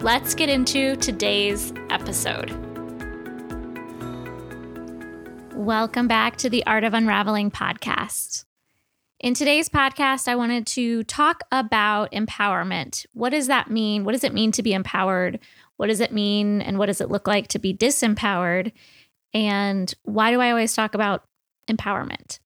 Let's get into today's episode. Welcome back to the Art of Unraveling podcast. In today's podcast, I wanted to talk about empowerment. What does that mean? What does it mean to be empowered? What does it mean? And what does it look like to be disempowered? And why do I always talk about empowerment?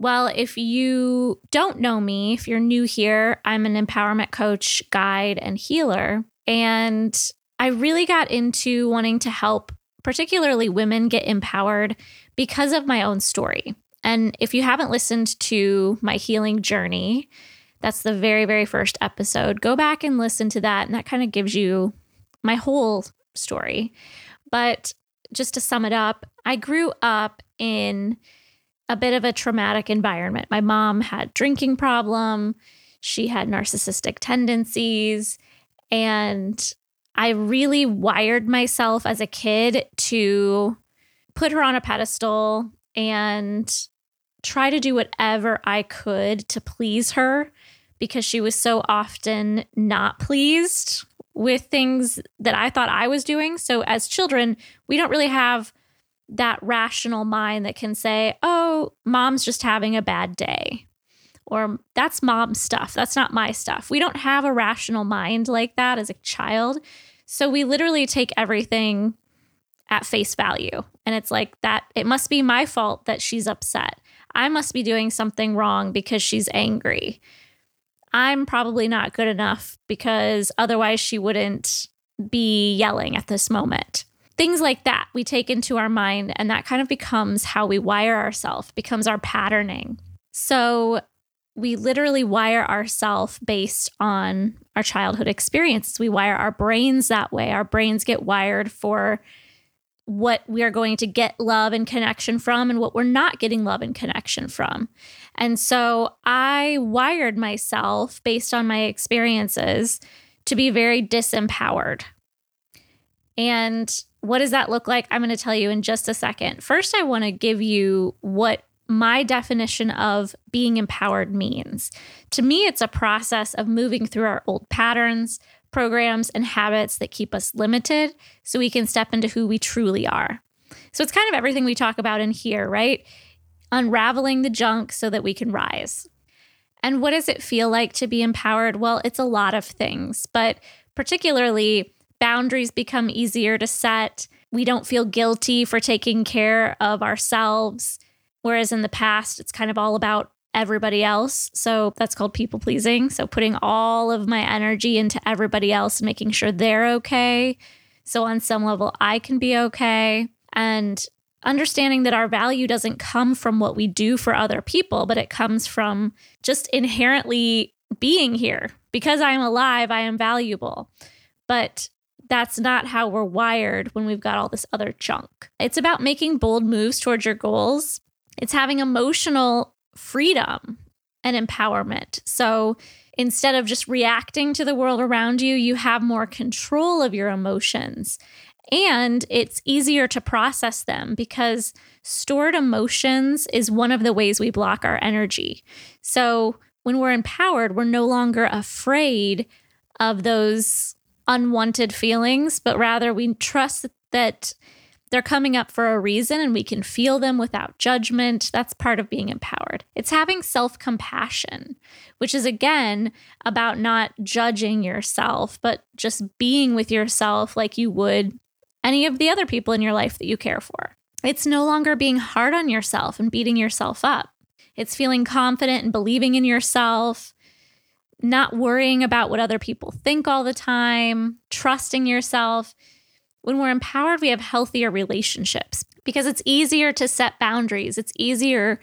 Well, if you don't know me, if you're new here, I'm an empowerment coach, guide, and healer. And I really got into wanting to help, particularly women, get empowered because of my own story. And if you haven't listened to my healing journey, that's the very, very first episode. Go back and listen to that. And that kind of gives you my whole story. But just to sum it up, I grew up in a bit of a traumatic environment. My mom had drinking problem, she had narcissistic tendencies, and I really wired myself as a kid to put her on a pedestal and try to do whatever I could to please her because she was so often not pleased with things that I thought I was doing. So, as children, we don't really have that rational mind that can say, oh, mom's just having a bad day. Or that's mom's stuff. That's not my stuff. We don't have a rational mind like that as a child. So we literally take everything at face value. And it's like that, it must be my fault that she's upset. I must be doing something wrong because she's angry. I'm probably not good enough because otherwise she wouldn't be yelling at this moment things like that we take into our mind and that kind of becomes how we wire ourselves becomes our patterning so we literally wire ourselves based on our childhood experiences we wire our brains that way our brains get wired for what we are going to get love and connection from and what we're not getting love and connection from. And so I wired myself based on my experiences to be very disempowered. And what does that look like? I'm going to tell you in just a second. First, I want to give you what my definition of being empowered means. To me, it's a process of moving through our old patterns, programs, and habits that keep us limited so we can step into who we truly are. So it's kind of everything we talk about in here, right? Unraveling the junk so that we can rise. And what does it feel like to be empowered? Well, it's a lot of things, but particularly boundaries become easier to set. We don't feel guilty for taking care of ourselves. Whereas in the past, it's kind of all about everybody else. So that's called people pleasing. So putting all of my energy into everybody else making sure they're okay. So on some level, I can be okay. And understanding that our value doesn't come from what we do for other people, but it comes from just inherently being here. Because I am alive, I am valuable. But that's not how we're wired when we've got all this other junk. It's about making bold moves towards your goals. It's having emotional freedom and empowerment. So instead of just reacting to the world around you, you have more control of your emotions. And it's easier to process them because stored emotions is one of the ways we block our energy. So when we're empowered, we're no longer afraid of those unwanted feelings, but rather we trust that they're coming up for a reason and we can feel them without judgment. That's part of being empowered. It's having self compassion, which is again about not judging yourself, but just being with yourself like you would any of the other people in your life that you care for. It's no longer being hard on yourself and beating yourself up. It's feeling confident and believing in yourself, not worrying about what other people think all the time, trusting yourself. When we're empowered, we have healthier relationships because it's easier to set boundaries. It's easier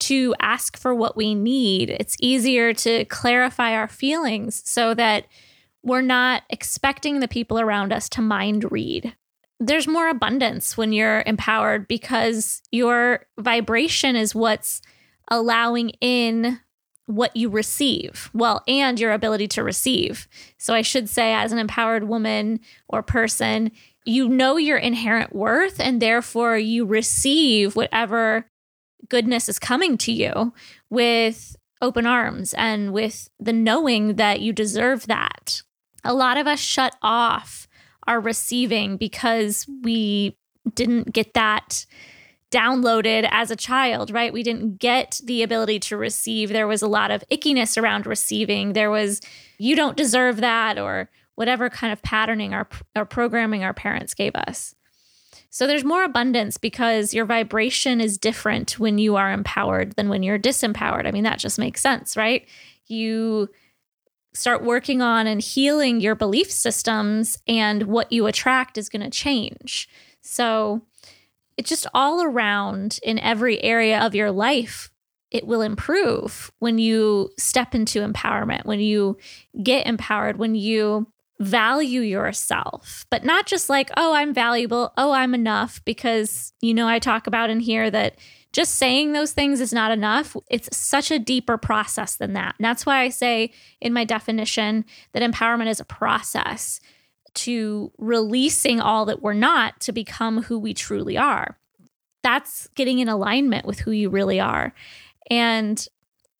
to ask for what we need. It's easier to clarify our feelings so that we're not expecting the people around us to mind read. there's more abundance when you're empowered because your vibration is what's allowing in what you receive. Well, and your ability to receive. So I should say, as an empowered woman or person, you know your inherent worth, and therefore you receive whatever goodness is coming to you with open arms and with the knowing that you deserve that. A lot of us shut off our receiving because we didn't get that downloaded as a child, right? We didn't get the ability to receive. There was a lot of ickiness around receiving. There was, you don't deserve that, or whatever kind of patterning our, or programming our parents gave us. So there's more abundance because your vibration is different when you are empowered than when you're disempowered. I mean, that just makes sense, right? You start working on and healing your belief systems, and what you attract is going to change. So it's just all around in every area of your life. It will improve when you step into empowerment, when you get empowered, when you value yourself, but not just like, oh, I'm valuable, oh, I'm enough, because, you know, I talk about in here that just saying those things is not enough. It's such a deeper process than that. And that's why I say in my definition that empowerment is a process to releasing all that we're not to become who we truly are. That's getting in alignment with who you really are. And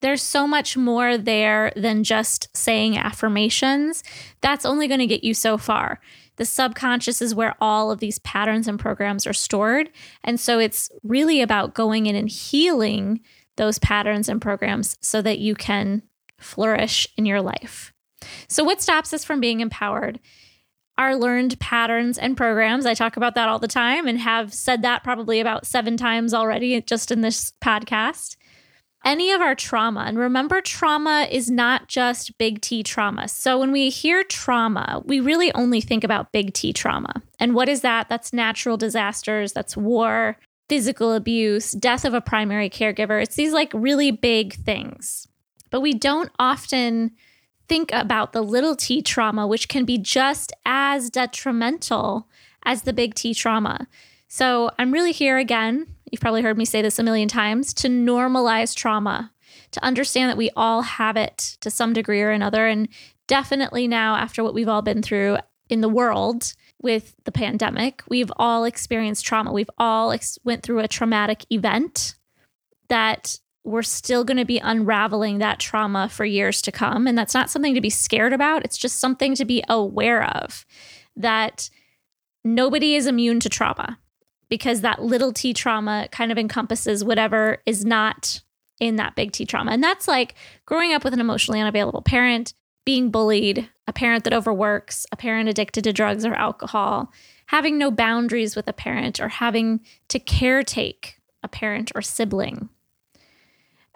there's so much more there than just saying affirmations. That's only going to get you so far. The subconscious is where all of these patterns and programs are stored. And so it's really about going in and healing those patterns and programs so that you can flourish in your life. So, what stops us from being empowered? our learned patterns and programs. I talk about that all the time and have said that probably about seven times already just in this podcast. Any of our trauma, and remember, trauma is not just big T trauma. So when we hear trauma, we really only think about big T trauma. And what is that? That's natural disasters, that's war, physical abuse, death of a primary caregiver. It's these like really big things. But we don't often think about the little t trauma, which can be just as detrimental as the big T trauma. So I'm really here again. You've probably heard me say this a million times to normalize trauma, to understand that we all have it to some degree or another. And definitely now, after what we've all been through in the world with the pandemic, we've all experienced trauma. We've all ex- went through a traumatic event that we're still going to be unraveling that trauma for years to come. And that's not something to be scared about. It's just something to be aware of that nobody is immune to trauma because that little t trauma kind of encompasses whatever is not in that big T trauma. And that's like growing up with an emotionally unavailable parent, being bullied, a parent that overworks, a parent addicted to drugs or alcohol, having no boundaries with a parent, or having to caretake a parent or sibling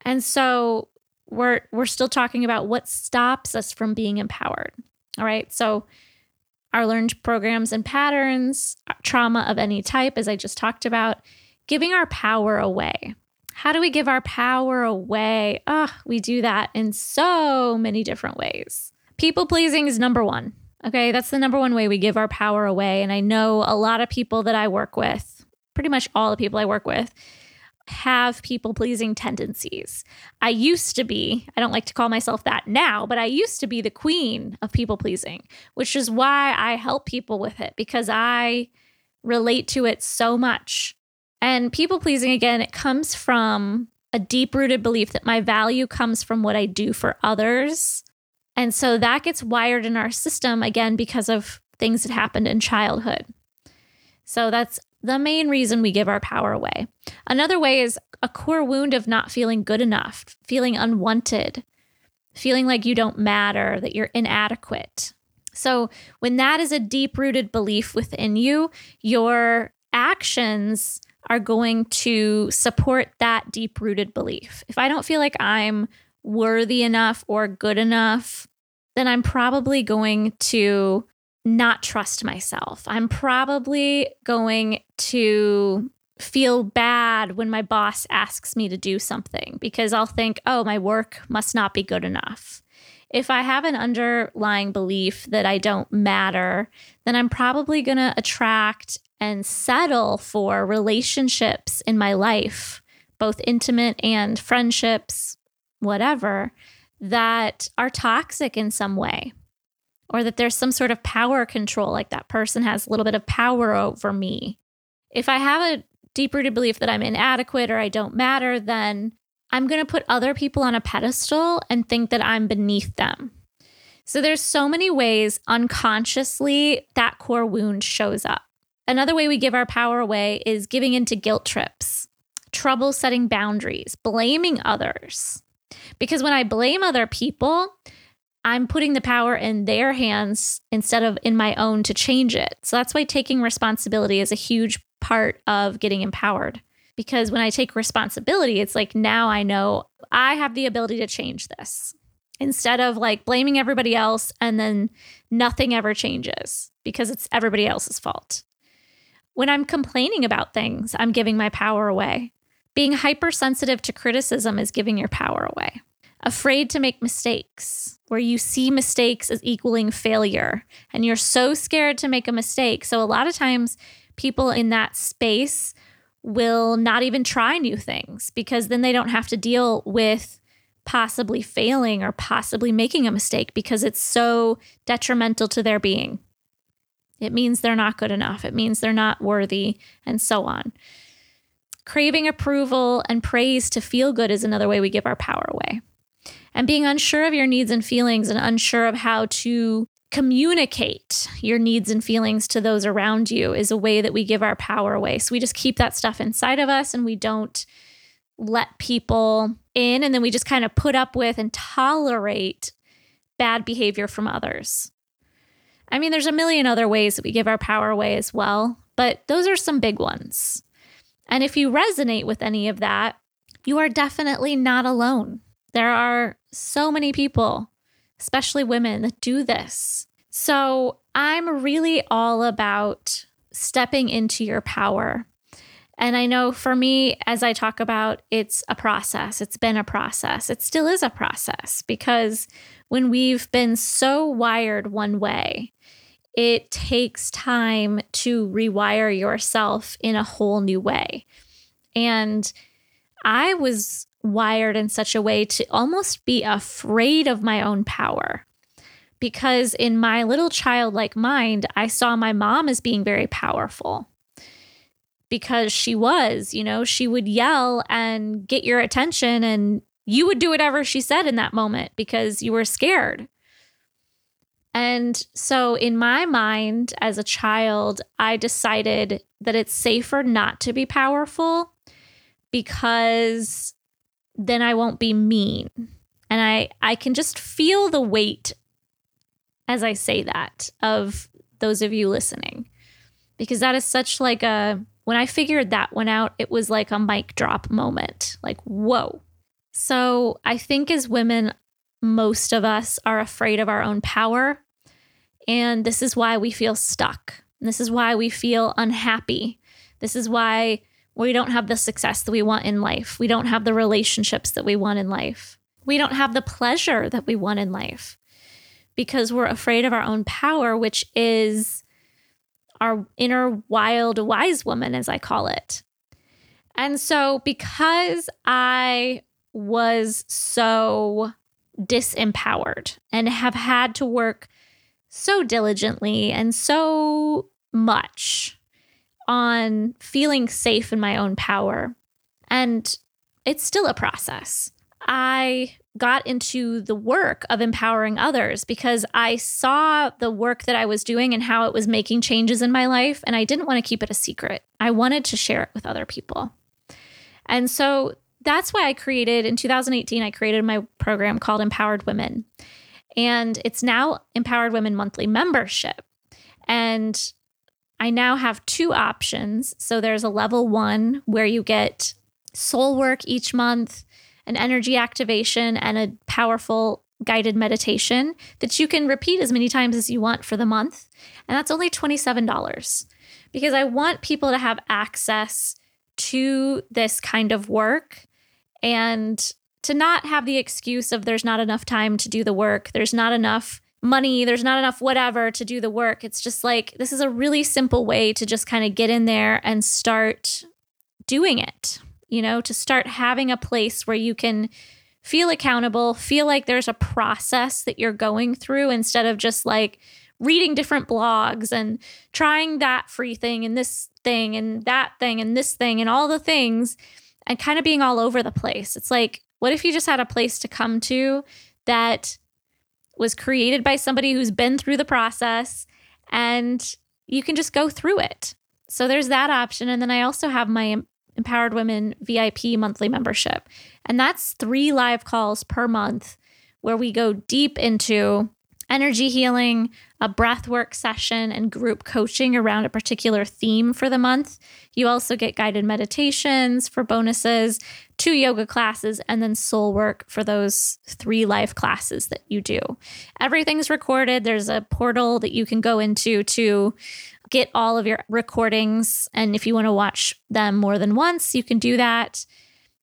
and so we're we're still talking about what stops us from being empowered. All right? So our learned programs and patterns, trauma of any type as I just talked about, giving our power away. How do we give our power away? Oh, we do that in so many different ways. People pleasing is number 1. Okay, that's the number one way we give our power away. And I know a lot of people that I work with, pretty much all the people I work with, have people pleasing tendencies. I used to be, I don't like to call myself that now, but I used to be the queen of people pleasing, which is why I help people with it because I relate to it so much. And people pleasing, again, it comes from a deep rooted belief that my value comes from what I do for others. And so that gets wired in our system again because of things that happened in childhood. So that's the main reason we give our power away. Another way is a core wound of not feeling good enough, feeling unwanted, feeling like you don't matter, that you're inadequate. So, when that is a deep rooted belief within you, your actions are going to support that deep rooted belief. If I don't feel like I'm worthy enough or good enough, then I'm probably going to not trust myself. I'm probably going to feel bad when my boss asks me to do something because I'll think, oh, my work must not be good enough. If I have an underlying belief that I don't matter, then I'm probably going to attract and settle for relationships in my life, both intimate and friendships, whatever, that are toxic in some way, or that there's some sort of power control, like that person has a little bit of power over me. If I have a deep rooted belief that I'm inadequate or I don't matter, then I'm going to put other people on a pedestal and think that I'm beneath them. So there's so many ways unconsciously that core wound shows up. Another way we give our power away is giving into guilt trips, trouble setting boundaries, blaming others. Because when I blame other people, I'm putting the power in their hands instead of in my own to change it. So that's why taking responsibility is a huge part of getting empowered. Because when I take responsibility, it's like now I know I have the ability to change this instead of like blaming everybody else and then nothing ever changes because it's everybody else's fault. When I'm complaining about things, I'm giving my power away. Being hypersensitive to criticism is giving your power away. Afraid to make mistakes, where you see mistakes as equaling failure and you're so scared to make a mistake. So, a lot of times, people in that space will not even try new things because then they don't have to deal with possibly failing or possibly making a mistake because it's so detrimental to their being. It means they're not good enough. It means they're not worthy, and so on. Craving approval and praise to feel good is another way we give our power away. And being unsure of your needs and feelings and unsure of how to communicate your needs and feelings to those around you is a way that we give our power away. So we just keep that stuff inside of us and we don't let people in. And then we just kind of put up with and tolerate bad behavior from others. I mean, there's a million other ways that we give our power away as well, but those are some big ones. And if you resonate with any of that, you are definitely not alone. There are so many people, especially women, that do this. So I'm really all about stepping into your power. And I know for me, as I talk about, it's a process. It's been a process. It still is a process because when we've been so wired one way, it takes time to rewire yourself in a whole new way. And I was wired in such a way to almost be afraid of my own power. Because in my little childlike mind, I saw my mom as being very powerful because she was, you know, she would yell and get your attention, and you would do whatever she said in that moment because you were scared. And so, in my mind, as a child, I decided that it's safer not to be powerful because then I won't be mean. And I, I can just feel the weight as I say that of those of you listening, because that is such like a, when I figured that one out, it was like a mic drop moment. Like, whoa. So I think as women, most of us are afraid of our own power. And this is why we feel stuck. This is why we feel unhappy. This is why we don't have the success that we want in life. We don't have the relationships that we want in life. We don't have the pleasure that we want in life because we're afraid of our own power, which is our inner wild wise woman, as I call it. And so, because I was so disempowered and have had to work so diligently and so much on feeling safe in my own power. And it's still a process. I got into the work of empowering others because I saw the work that I was doing and how it was making changes in my life. And I didn't want to keep it a secret. I wanted to share it with other people. And so that's why I created in 2018, I created my program called Empowered Women. And it's now Empowered Women Monthly membership. And I now have two options. So there's a level one where you get soul work each month, an energy activation, and a powerful guided meditation that you can repeat as many times as you want for the month. And that's only $27 because I want people to have access to this kind of work and to not have the excuse of there's not enough time to do the work, there's not enough money, there's not enough whatever to do the work. It's just like this is a really simple way to just kind of get in there and start doing it, you know, to start having a place where you can feel accountable, feel like there's a process that you're going through instead of just like reading different blogs and trying that free thing and this thing and that thing and this thing and all the things and kind of being all over the place. It's like, what if you just had a place to come to that was created by somebody who's been through the process and you can just go through it? So there's that option. And then I also have my Empowered Women VIP monthly membership. And that's three live calls per month where we go deep into energy healing, a breathwork session, and group coaching around a particular theme for the month. You also get guided meditations for bonuses, two yoga classes, and then soul work for those three live classes that you do. Everything's recorded. There's a portal that you can go into to get all of your recordings. And if you want to watch them more than once, you can do that.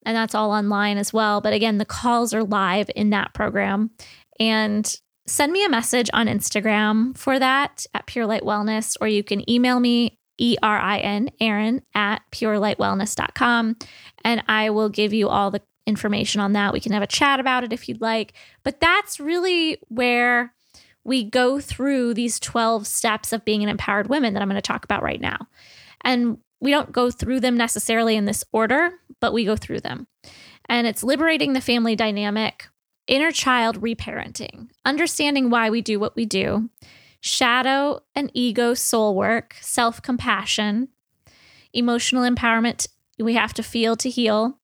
And that's all online as well. But again, the calls are live in that program. And send me a message on Instagram for that at Pure Light Wellness, or you can email me, E R I N, Erin at purelightwellness.com, and I will give you all the information on that. We can have a chat about it if you'd like. But that's really where we go through these 12 steps of being an empowered woman that I'm going to talk about right now. And we don't go through them necessarily in this order, but we go through them. And it's liberating the family dynamic, inner child reparenting, understanding why we do what we do, shadow and ego soul work, self compassion, emotional empowerment we have to feel to heal,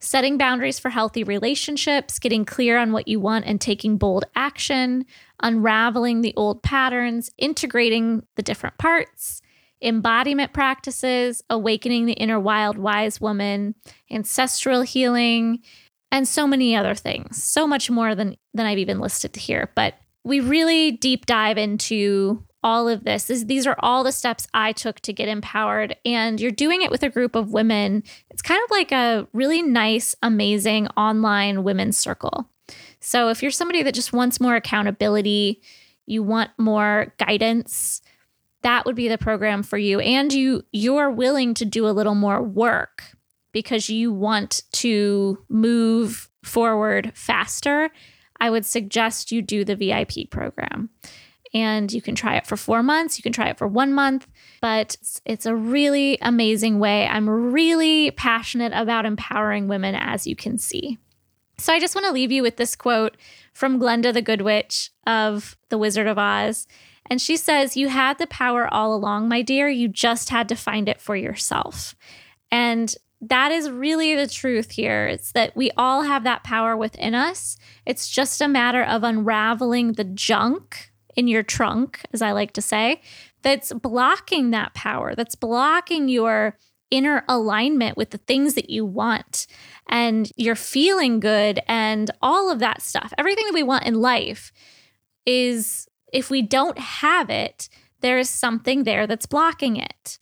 setting boundaries for healthy relationships, getting clear on what you want and taking bold action, unraveling the old patterns, integrating the different parts, embodiment practices, awakening the inner wild wise woman, ancestral healing, and so many other things. So much more than than I've even listed here, but we really deep dive into all of this. this. These are all the steps I took to get empowered and you're doing it with a group of women. It's kind of like a really nice, amazing online women's circle. So if you're somebody that just wants more accountability, you want more guidance, that would be the program for you and you you're willing to do a little more work because you want to move forward faster, I would suggest you do the VIP program. And you can try it for four months, you can try it for one month, but it's a really amazing way. I'm really passionate about empowering women, as you can see. So I just want to leave you with this quote from Glenda the Good Witch of The Wizard of Oz. And she says, You had the power all along, my dear. You just had to find it for yourself. And that is really the truth here. It's that we all have that power within us. It's just a matter of unraveling the junk in your trunk, as I like to say, that's blocking that power, that's blocking your inner alignment with the things that you want and you're feeling good and all of that stuff. Everything that we want in life is if we don't have it, there is something there that's blocking it.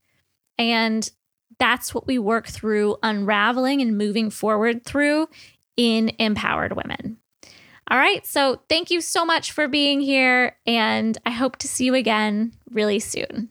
And that's what we work through unraveling and moving forward through in Empowered Women. All right. So thank you so much for being here, and I hope to see you again really soon.